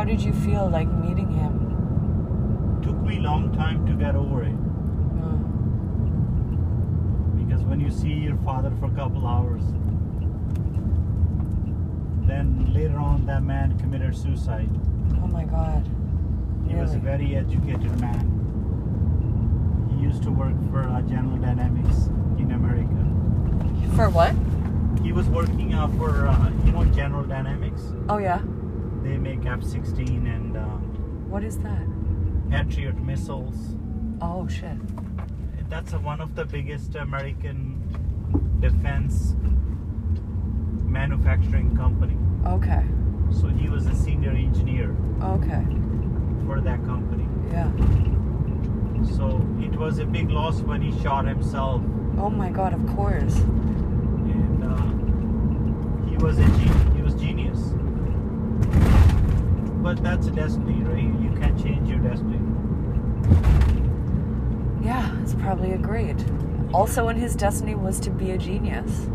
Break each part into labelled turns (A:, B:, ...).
A: How did you feel like meeting him?
B: Took me a long time to get over it
A: Uh,
B: because when you see your father for a couple hours, then later on that man committed suicide.
A: oh my God.
B: He was a very educated man. He used to work for uh, General Dynamics in America.
A: For what?
B: He was working uh, for uh, you know General Dynamics.
A: Oh yeah.
B: They make F-16 and uh,
A: What is that?
B: Patriot missiles.
A: Oh shit.
B: That's uh, one of the biggest American defense manufacturing company.
A: Okay.
B: So he was a senior engineer
A: Okay.
B: for that company.
A: Yeah.
B: So it was a big loss when he shot himself,
A: Oh my God. Of course.
B: and uh, he was a he was genius. But that's a destiny, right? You can't change your destiny.
A: Yeah, it's probably agreed. Also, in his destiny was to be a genius,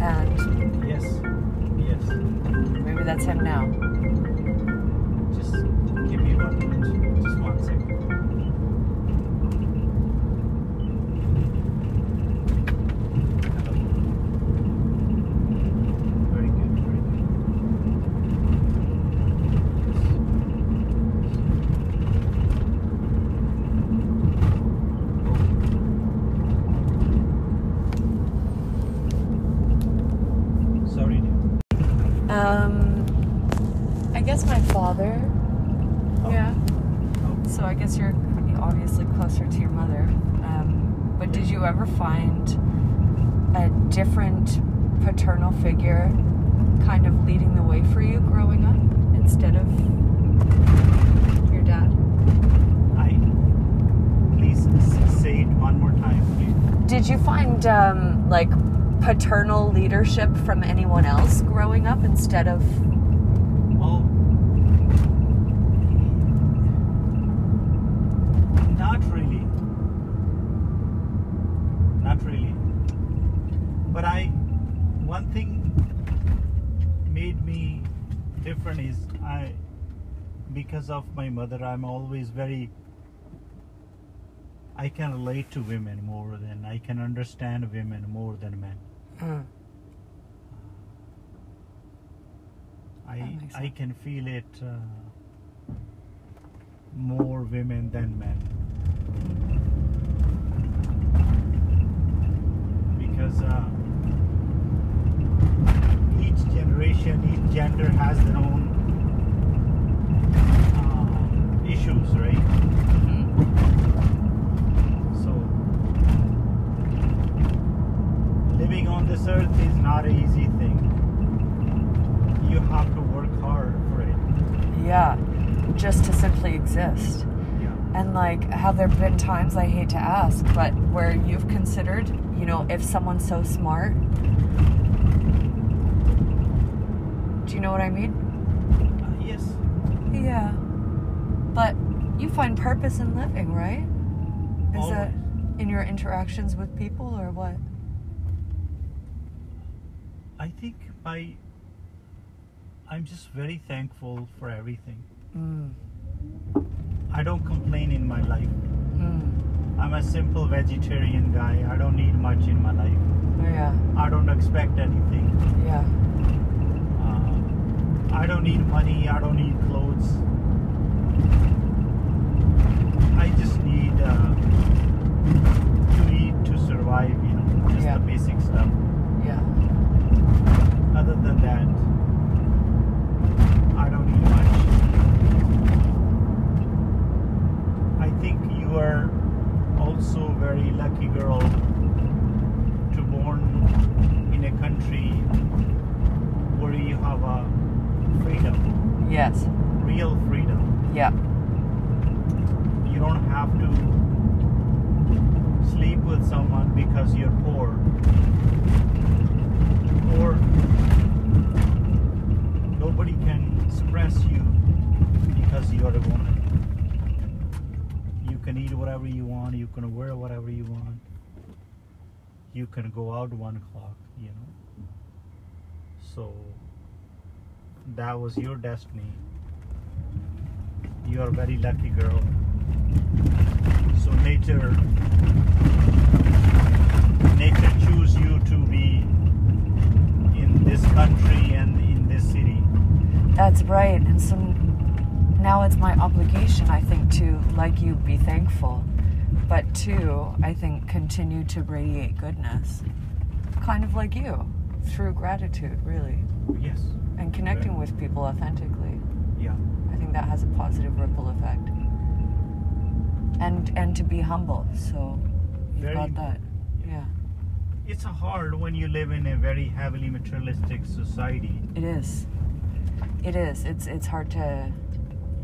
A: and
B: Yes, yes.
A: maybe that's him now.
B: Just give me one minute. Just one second. Hello. Very good, very good. Yes. Sorry, dear.
A: Um, I guess my father.
B: Oh.
A: Yeah.
B: Oh.
A: So I guess you're obviously closer to your mother. Um, but did you ever find a different paternal figure kind of leading the way for you growing up instead of your dad?
B: I please say it one more time, please.
A: Did you find um, like paternal leadership from anyone else growing up instead of
B: Oh, not really. Not really. But I, one thing made me different is I, because of my mother, I'm always very. I can relate to women more than I can understand women more than men.
A: Mm.
B: I I can feel it uh, more women than men because uh, each generation, each gender has their own issues, right? So living on this earth is not an easy thing. You have to work hard for it.
A: Yeah, just to simply exist.
B: Yeah.
A: And like, have there been times I hate to ask, but where you've considered, you know, if someone's so smart, do you know what I mean?
B: Uh, yes.
A: Yeah. You find purpose in living, right? Is that in your interactions with people or what?
B: I think my I'm just very thankful for everything.
A: Mm.
B: I don't complain in my life.
A: Mm.
B: I'm a simple vegetarian guy. I don't need much in my life.
A: Yeah.
B: I don't expect anything.
A: Yeah.
B: Uh, I don't need money. I don't need clothes. I just need uh, to eat to survive. You know, just
A: Yeah.
B: the basic stuff.
A: Yeah.
B: Other than that, I don't need much. I think you are also a very lucky girl to born in a country where you have a freedom,
A: Yes.
B: real freedom.
A: Yeah.
B: You don't have to sleep with someone because you're poor. Or nobody can suppress you because you're a woman. You can eat whatever you want, you can wear whatever you want. You can go out one o'clock, you know. So that was your destiny. you are a very lucky girl. So nature nature choose you to be in this country and in this city.
A: That's right. And so now it's my obligation, I think, to, like you, be thankful. But two, I think, continue to radiate goodness. Kind of like you, through gratitude, really.
B: Yes.
A: And connecting with people authentically.
B: Yeah.
A: I think that has a positive ripple effect. And and to be humble. So you've
B: Very
A: got that. Yeah.
B: It's hard when you live in a very heavily materialistic society,
A: It is. It is. It's it's hard to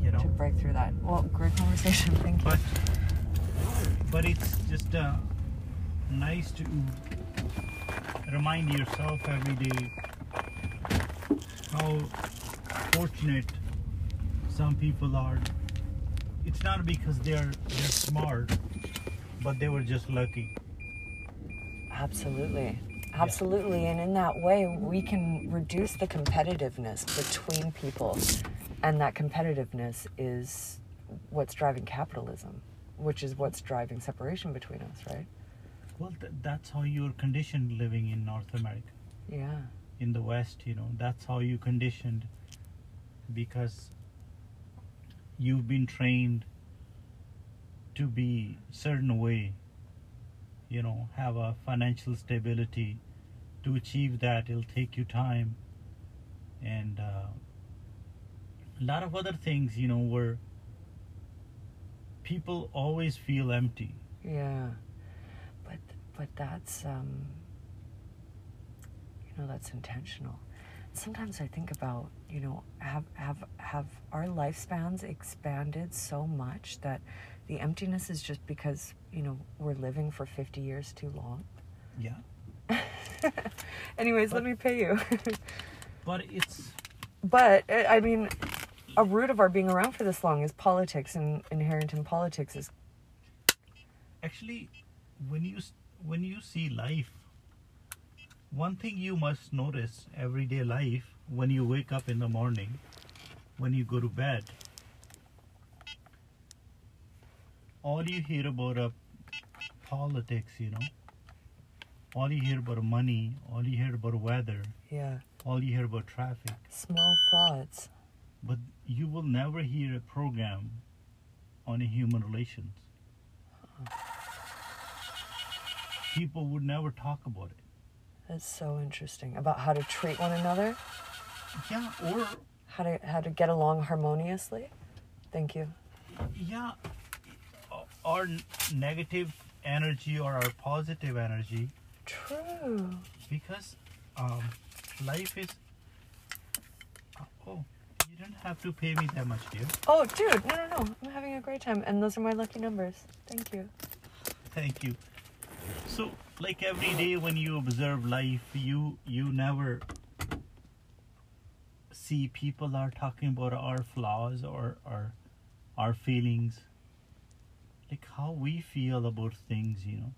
B: you know.
A: to break through that. Well, great conversation. Thank you.
B: but but it's just uh, nice to remind yourself every day how fortunate some people are it's not because they're they're smart but they were just lucky
A: Absolutely. Absolutely. And in that way, we can reduce the competitiveness between people. And that competitiveness is what's driving capitalism, which is what's driving separation between us, right?
B: well th- that's how you're conditioned living in north america
A: Yeah.
B: in the west you know that's how you conditioned because you've been trained to be certain way you know have a financial stability to achieve that it'll take you time and uh, a lot of other things you know where people always feel empty
A: Yeah. But but that's um you know, that's intentional. Sometimes I think about, you know, have have have our lifespans expanded so much that the emptiness is just because, you know, we're living for 50 years too long.
B: yeah
A: Anyways, let me pay you.
B: but it's
A: but uh, I mean, a root of our being around for this long is politics, and inherent in politics is
B: actually when you when you see life one thing you must notice everyday life when you wake up in the morning when you go to bed all you hear about are politics you know. All you hear about money all you hear about weather
A: yeah,
B: all you hear about traffic.
A: Small thoughts.
B: but you will never hear a program on a human relations. People would never talk about it
A: That's so interesting about how to treat one another,
B: yeah or
A: how to how to get along harmoniously. Thank you.
B: yeah our negative energy or our positive energy
A: True.
B: because um, life is uh, oh you don't have to pay me that much dear
A: Oh, dude, no, no, no. I'm having a great time, and those are my lucky numbers. Thank you.
B: thank you so like every day when you observe life you you never see people are talking about our flaws or our our feelings. Like how we feel about things you know.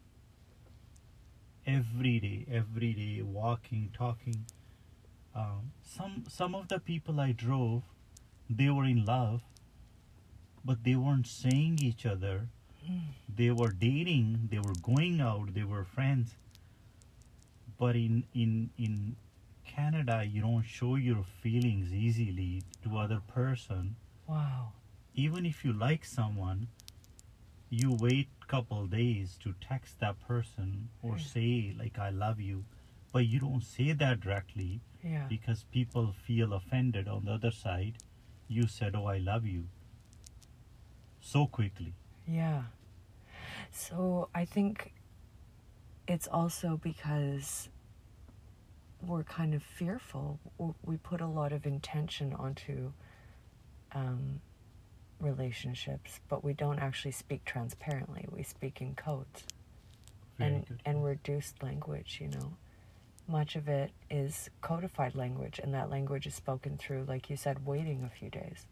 B: Every day every day walking talking. Um, some some of the people i drove they were in love but they weren't saying each other they were dating they were going out they were friends but in in in canada you don't show your feelings easily to other person
A: Wow.
B: even if you like someone you wait couple days to text that person or
A: Yeah.
B: say like i love you but you don't say that directly
A: Yeah.
B: because people feel offended on the other side you said oh i love you so quickly
A: Yeah. So I think it's also because we're kind of fearful. We put a lot of intention onto um, relationships, but we don't actually speak transparently. We speak in codes
B: Very
A: and
B: good.
A: and reduced language. You know, much of it is codified language, and that language is spoken through, like you said, waiting a few days,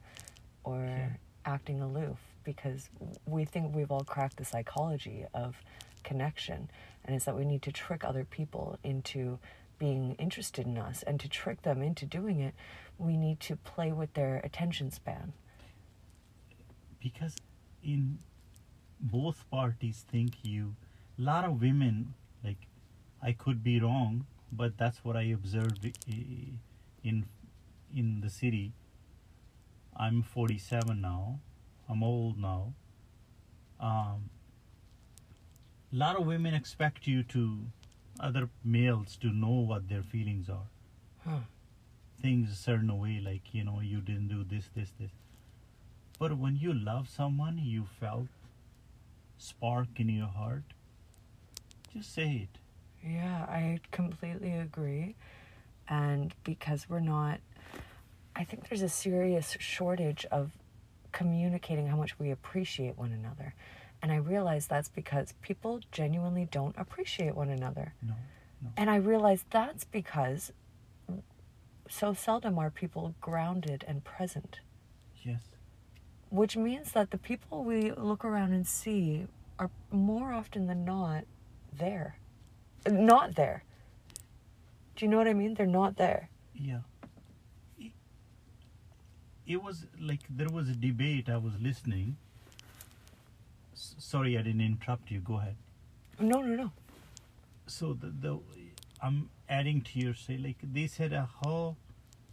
A: or
B: Yeah.
A: acting aloof, because we think we've all cracked the psychology of connection, and it's that we need to trick other people into being interested in us, and to trick them into doing it, we need to play with their attention span.
B: because in both parties think you a lot of women like i could be wrong but that's what i observed in in the city i'm 47 now i'm old now um a lot of women expect you to other males to know what their feelings are
A: Huh.
B: things a certain way like you know you didn't do this this this but when you love someone you felt spark in your heart just say it
A: Yeah, I completely agree. And because we're not, I think there's a serious shortage of communicating how much we appreciate one another. And I realize that's because people genuinely don't appreciate one another.
B: no no
A: And I realize that's because so seldom are people grounded and present,
B: yes
A: which means that the people we look around and see are more often than not there. Not there. Do you know what I mean? They're not there.
B: yeah it was like there was a debate i was listening S- sorry i didn't interrupt you go ahead
A: No, no, no.
B: so the, the I'm adding to your say like they said uh, how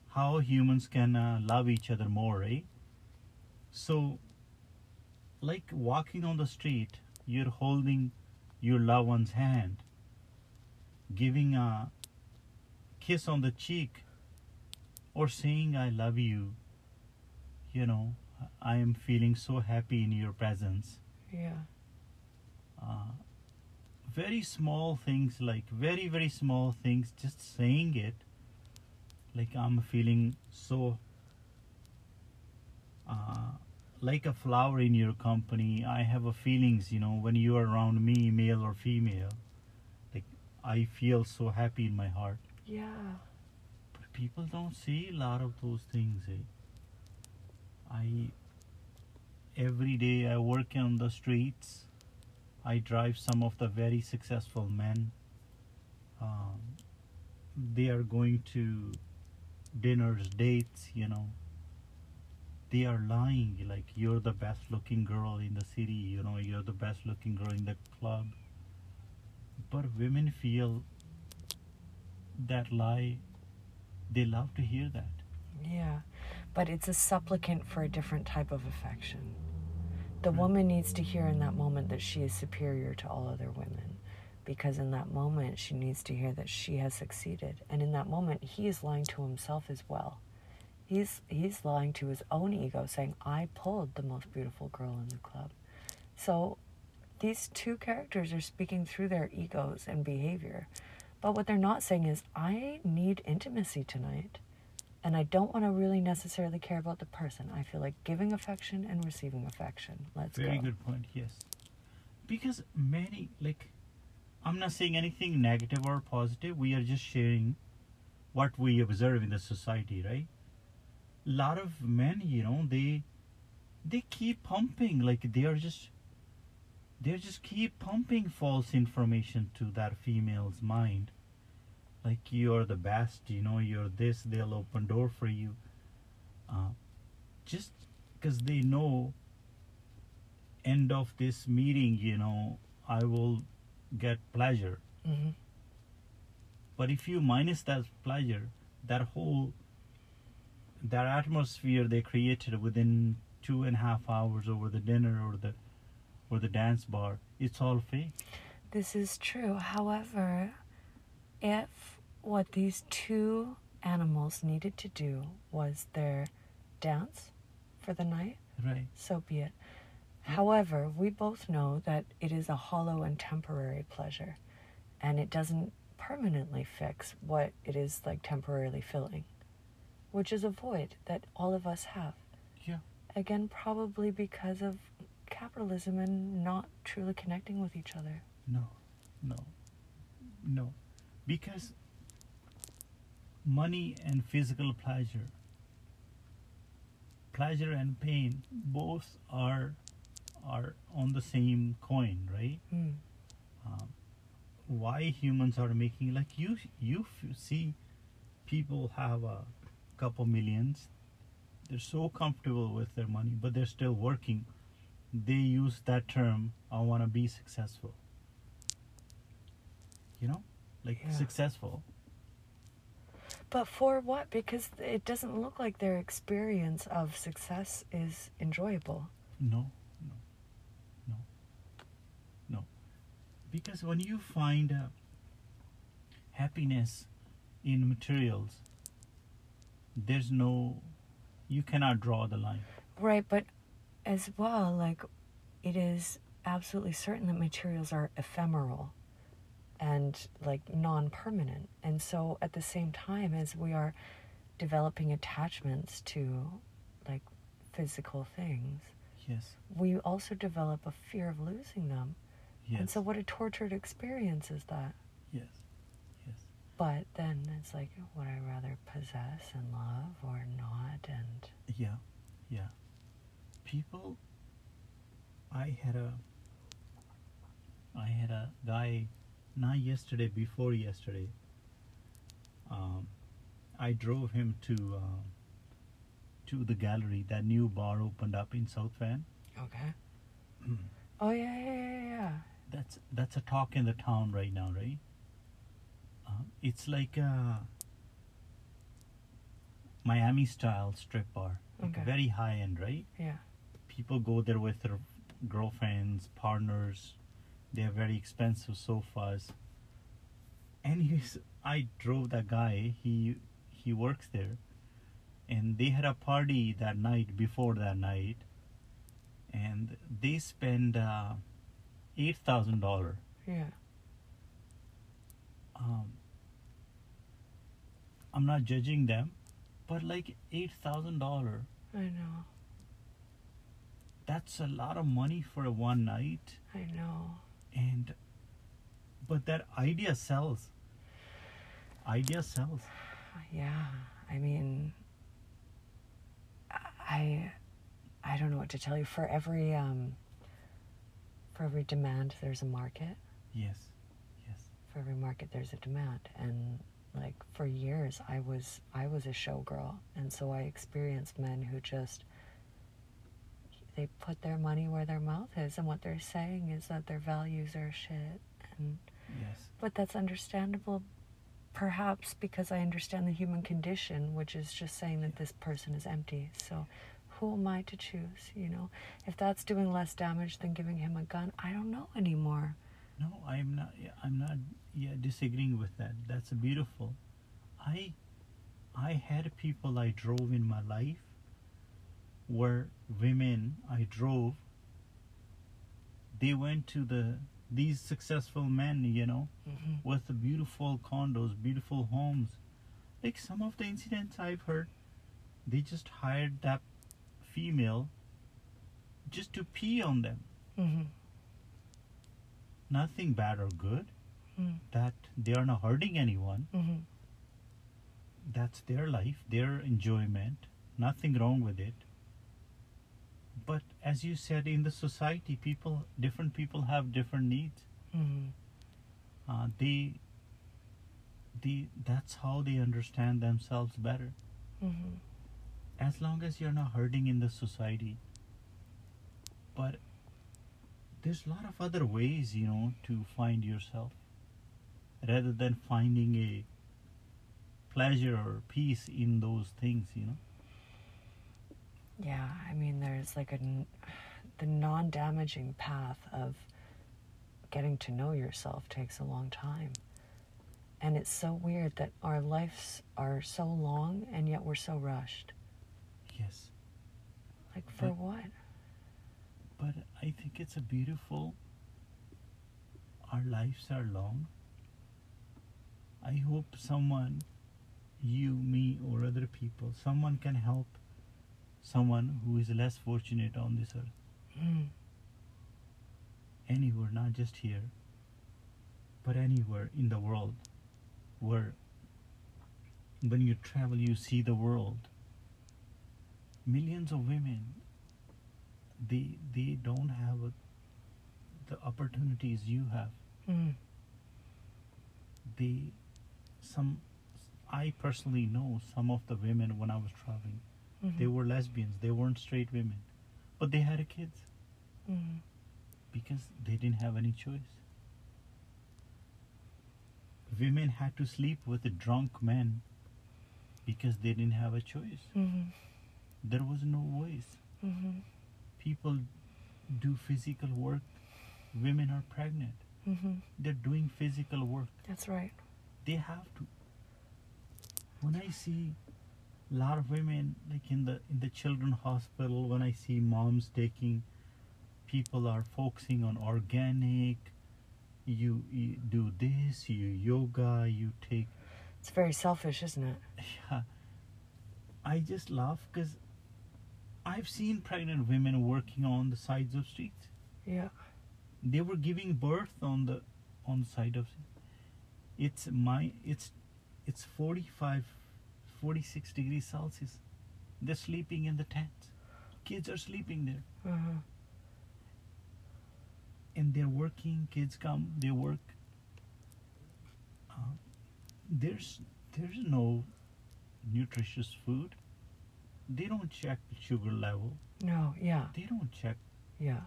B: how humans can uh, love each other more, right? So like walking on the street, you're holding your loved one's hand, giving a kiss on the cheek, or saying I love you. You know, I am feeling so happy in your presence
A: Yeah.
B: uh, very small things like very very small things just saying it like i'm feeling so uh, like a flower in your company i have a feelings you know when you are around me male or female like i feel so happy in my heart
A: Yeah.
B: but people don't see a lot of those things eh? I every day i work on the streets i drive some of the very successful men. Um, they are going to dinners dates you know. They are lying like you're the best looking girl in the city you know you're the best looking girl in the club. But women feel that lie. They love to hear that.
A: Yeah. But it's a supplicant for a different type of affection. The hmm. woman needs to hear in that moment that she is superior to all other women. Because in that moment, she needs to hear that she has succeeded. And in that moment, he is lying to himself as well. He's, he's lying to his own ego, saying, I pulled the most beautiful girl in the club. So these two characters are speaking through their egos and behavior. But what they're not saying is, I need intimacy tonight. And I don't want to really necessarily care about the person. I feel like giving affection and receiving affection. Let's
B: Very
A: go.
B: good point, yes. Because many, like, I'm not saying anything negative or positive, we are just sharing what we observe in the society, right? A lot of men, you know, they they keep pumping, like they are just they just keep pumping false information to that female's mind. Like you're the best, you know, you're this, they'll open door for you. Uh, just because they know end of this meeting, you know, I will get pleasure.
A: hmm
B: But if you minus that pleasure, that whole that atmosphere they created within two and a half hours over the dinner or the or the dance bar, it's all fake.
A: This is true. However, if what these two animals needed to do was their dance for the night,
B: Right.
A: so be it. However, we both know that it is a hollow and temporary pleasure, and it doesn't permanently fix what it is like temporarily filling, which is a void that all of us have.
B: Yeah.
A: Again, probably because of capitalism and not truly connecting with each other.
B: No, no, no. Because money and physical pleasure, pleasure and pain, both are are on the same coin, right?
A: Mm.
B: Um, why humans are making like you you f- see people have a couple millions they're so comfortable with their money but they're still working they use that term i want to be successful you know like
A: Yeah.
B: successful
A: But for what? Because it doesn't look like their experience of success is enjoyable.
B: no no no no because when you find uh, happiness in materials there's no you cannot draw the line
A: Right, but as well, like it is absolutely certain that materials are ephemeral and like non permanent. And so at the same time as we are developing attachments to like physical things,
B: yes
A: we also develop a fear of losing them.
B: yes
A: And so what a tortured experience is that?
B: yes yes
A: But then it's like, would I rather possess and love or not? And
B: Yeah, yeah. People, I had a, I had a guy, not yesterday, before yesterday. Um, I drove him to, um, to the gallery. That new bar opened up in South Van.
A: okay. Oh yeah, yeah, yeah, yeah.
B: That's that's a talk in the town right now, right? Um, it's like a Miami style strip bar, like
A: Okay.
B: very high end, right?
A: Yeah.
B: people go there with their girlfriends, partners. They have very expensive sofas. And he's, I drove that guy. He he works there, and they had a party that night before that night, and they spend uh, eight thousand dollar.
A: Yeah.
B: Um, I'm not judging them, but like eight thousand dollar.
A: I know.
B: That's a lot of money for a one night.
A: I know.
B: And but that idea sells idea sells
A: Yeah. I mean I I don't know what to tell you. For every um for every demand there's a market.
B: yes yes
A: For every market there's a demand. And like for years I was I was a showgirl and so I experienced men who just they put their money where their mouth is and what they're saying is that their values are shit and
B: yes
A: But that's understandable, perhaps because I understand the human condition, which is just saying that this person is empty. So, who am I to choose? You know, if that's doing less damage than giving him a gun, I don't know anymore.
B: no i'm not i'm not yeah disagreeing with that that's beautiful i i had people i drove in my life where women i drove they went to the these successful men you know
A: hmm
B: with the beautiful condos, beautiful homes. Like some of the incidents I've heard, they just hired that female just to pee on them.
A: hmm
B: Nothing bad or good.
A: hmm
B: That they are not hurting anyone.
A: hmm
B: That's their life, their enjoyment. Nothing wrong with it. But as you said, in the society, people, different people have different needs.
A: hmm
B: Uh, they, they, that's how they understand themselves better.
A: hmm
B: as long as you're not hurting in the society. But there's a lot of other ways, you know, to find yourself rather than finding a pleasure or peace in those things, you know.
A: Yeah, I mean, there's like a the non-damaging path of getting to know yourself takes a long time. And it's so weird that our lives are so long and yet we're so rushed.
B: Yes.
A: Like for
B: But-
A: what?
B: But I think it's a beautiful our lives are long. I hope someone you, me or other people, someone can help someone who is less fortunate on this earth.
A: Mm.
B: anywhere, not just here, but anywhere in the world where when you travel, you see the world. Millions of women, they, they don't have a, the opportunities you have.
A: Mm.
B: They, some, I personally know some of the women when I was traveling,
A: Mhm.
B: they were lesbians, they weren't straight women, but they had kids.
A: Mm-hmm.
B: because they didn't have any choice. Women had to sleep with drunk men because they didn't have a choice.
A: Mm-hmm.
B: There was no voice.
A: Mm-hmm.
B: People do physical work. Women are pregnant.
A: Mm-hmm.
B: They're doing physical work.
A: That's right.
B: They have to. When I see lot of women like in the in the children hospital, when I see moms taking people are focusing on organic, you, you do this, you yoga, you take
A: It's very selfish, isn't it?
B: yeah. I just laugh because I've seen pregnant women working on the sides of streets.
A: Yeah.
B: They were giving birth on the on the side of it's my it's it's 45 46 degrees Celsius. They're sleeping in the tents. Kids are sleeping there
A: Uh-huh.
B: and they're working. Kids come, they work. Uh, there's there's no nutritious food. They don't check the sugar level.
A: No, yeah,
B: They don't check
A: yeah.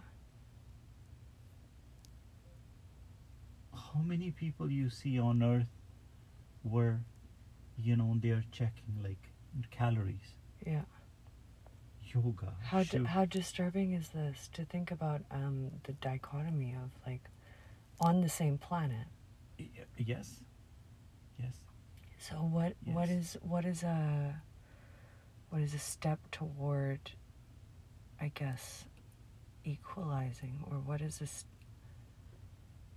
B: how many people you see on earth where you know they're checking like calories
A: Yeah.
B: yoga
A: How di- how disturbing is this to think about um, the dichotomy of like on the same planet.
B: Y- yes yes
A: So what what
B: Yes.
A: is what is a what is a step toward I guess equalizing or what is this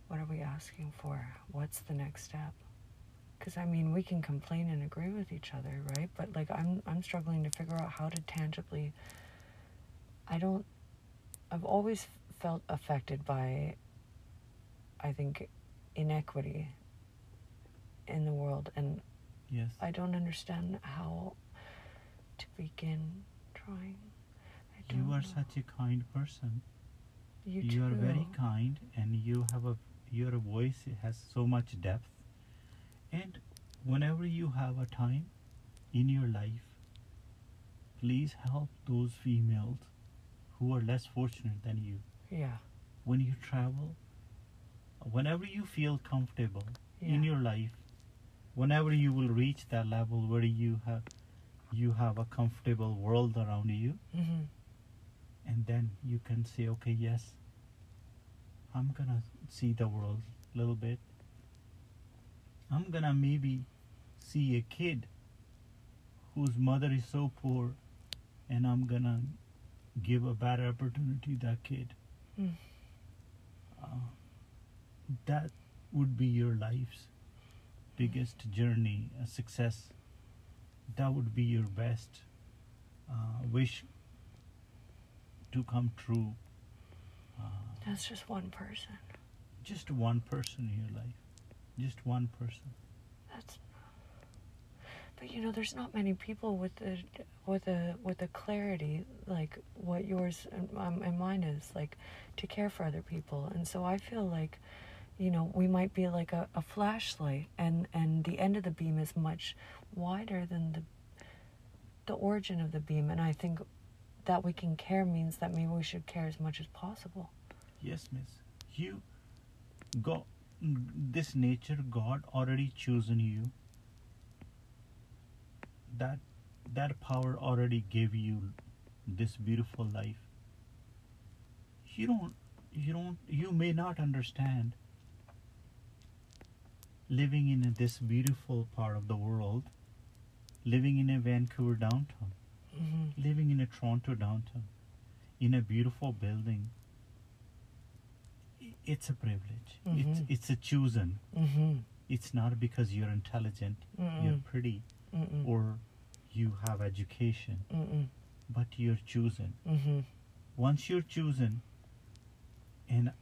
A: what are we asking for? What's the next step? Cuz I mean, we can complain and agree with each other, right? But like I'm I'm struggling to figure out how to tangibly I don't I've always felt affected by I think inequity in the world and
B: yes
A: I don't understand how to begin trying.
B: You are
A: know.
B: such a kind person
A: You,
B: you are very kind and you have a your voice has so much depth and whenever you have a time in your life please help those females who are less fortunate than you.
A: Yeah,
B: when you travel whenever you feel comfortable
A: yeah.
B: in your life whenever you will reach that level where you have you have a comfortable world around you
A: hmm
B: and then you can say okay yes i'm gonna see the world a little bit i'm gonna maybe see a kid whose mother is so poor and i'm gonna give a better opportunity to that kid
A: Mm.
B: uh, that would be your life's biggest journey a success that would be your best uh, wish to come true. Uh,
A: That's just one person.
B: just one person in your life. Just one person.
A: That's. But you know, there's not many people with the with a with a clarity like what yours and, um, and mine is like to care for other people, and so I feel like, you know, we might be like a, a flashlight, and and the end of the beam is much wider than the the origin of the beam, and I think that we can care means that maybe we should care as much as possible.
B: Yes, miss. You God this nature God already chosen you. That that power already gave you this beautiful life. You don't you don't you may not understand living in this beautiful part of the world, living in a Vancouver downtown,
A: hmm
B: living in a Toronto downtown, in a beautiful building. It's a privilege. It's
A: Mhm.
B: it's a chosen.
A: hmm
B: It's not because you're intelligent, you're pretty,
A: Mm-mm.
B: or you have education,
A: Mm-mm.
B: but you're chosen.
A: Mm-hmm.
B: Once you're chosen, and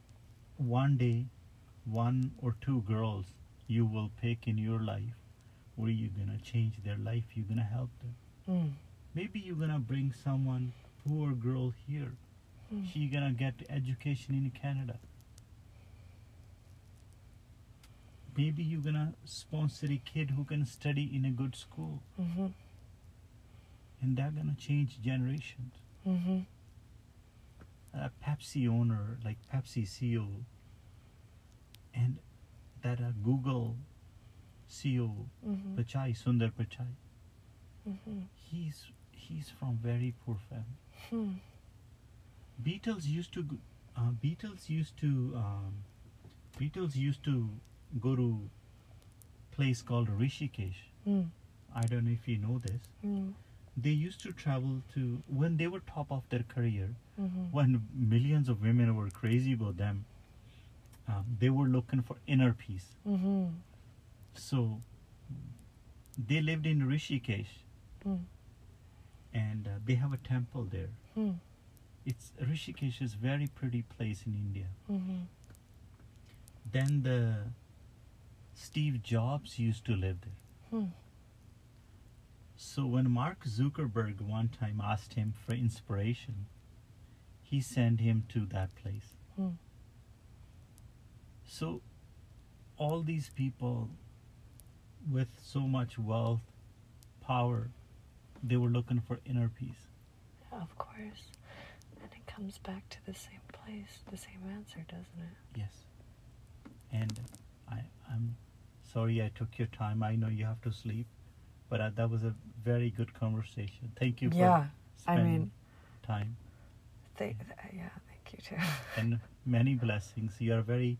B: one day, one or two girls you will pick in your life, where you're gonna change their life, you're gonna help them.
A: Mm.
B: Maybe you're gonna bring someone poor girl here.
A: Mm.
B: She gonna get education in Canada. Maybe you're gonna sponsor a kid who can study in a good school,
A: Mm-hmm.
B: and that gonna change generations.
A: Mm-hmm.
B: Uh, Pepsi owner, like Pepsi CEO, and that uh, Google CEO,
A: Mhm.
B: Pichai Sundar Pichai.
A: Mhm.
B: He's he's from very poor family.
A: Hmm.
B: Beatles used to uh, Beatles used to um, Beatles used to go to place called Rishikesh.
A: Hmm.
B: I don't know if you know this.
A: Hmm.
B: They used to travel to when they were top of their career,
A: Mhm.
B: when millions of women were crazy about them. Um, they were looking for inner peace.
A: Mhm.
B: So they lived in Rishikesh,
A: Hmm.
B: and uh, they have a temple there.
A: Hmm.
B: It's Rishikesh is very pretty place in India.
A: Mhm.
B: Then the Steve Jobs used to live there.
A: Hmm.
B: So when Mark Zuckerberg one time asked him for inspiration, he sent him to that place.
A: Hmm.
B: So all these people with so much wealth, power, they were looking for inner peace.
A: Of course. And it comes back to the same place, the same answer, doesn't it?
B: Yes. And I, I'm sorry I took your time. I know you have to sleep, but uh, that was a very good conversation. Thank you for
A: Yeah. I
B: spending
A: mean,
B: time
A: th- yeah, thank you too.
B: and many blessings. You are very,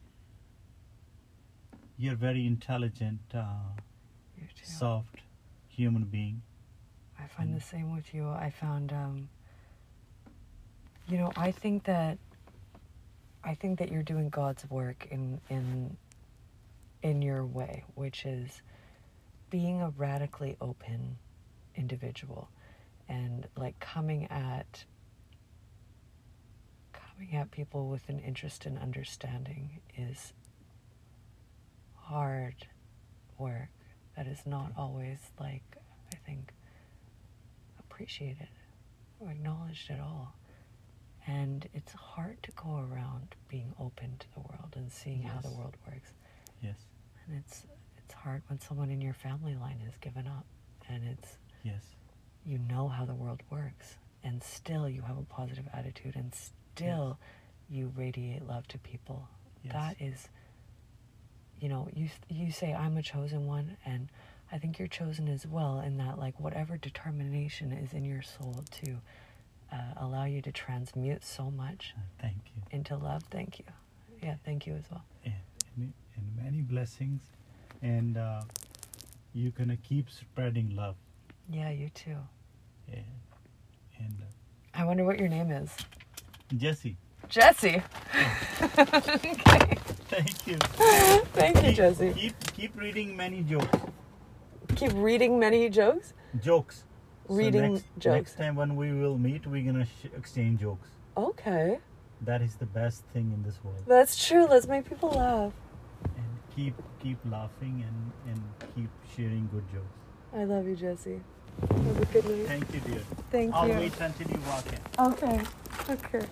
B: you're very intelligent, uh,
A: you
B: soft human being.
A: I find
B: and-
A: the same with you. I found, um, you know, I think that, I think that you're doing God's work in in in your way, which is being a radically open individual, and like coming at coming at people with an interest in understanding is hard work that is not mm-hmm. always like I think appreciated or acknowledged at all. And it's hard to go around being open to the world and seeing how the world works.
B: Yes,
A: And it's it's hard when someone in your family line has given up and it's
B: yes,
A: you know how the world works and still you have a positive attitude and still you radiate love to people.
B: yes.
A: That is you know, you you say I'm a chosen one and I think you're chosen as well in that like whatever determination is in your soul to uh, allow you to transmute so much
B: Uh, thank you.
A: into love. Thank you. Yeah, thank you as well.
B: and, and, many blessings and uh, you're gonna keep spreading love
A: Yeah, you too.
B: and, and uh,
A: I wonder what your name is.
B: jesse
A: Jesse. okay.
B: thank you
A: Thank you,
B: keep,
A: Jesse.
B: keep keep reading many jokes
A: Keep reading many jokes.
B: jokes So
A: Reading
B: next,
A: jokes.
B: next time when we will meet we're gonna sh- exchange jokes
A: Okay.
B: that is the best thing in this world
A: That's true. Let's make people laugh.
B: And keep keep laughing and and keep sharing good jokes
A: I love you, Jesse. Have a good night.
B: thank you dear
A: Thank
B: i'll
A: you.
B: wait until you walk in
A: Okay. Okay.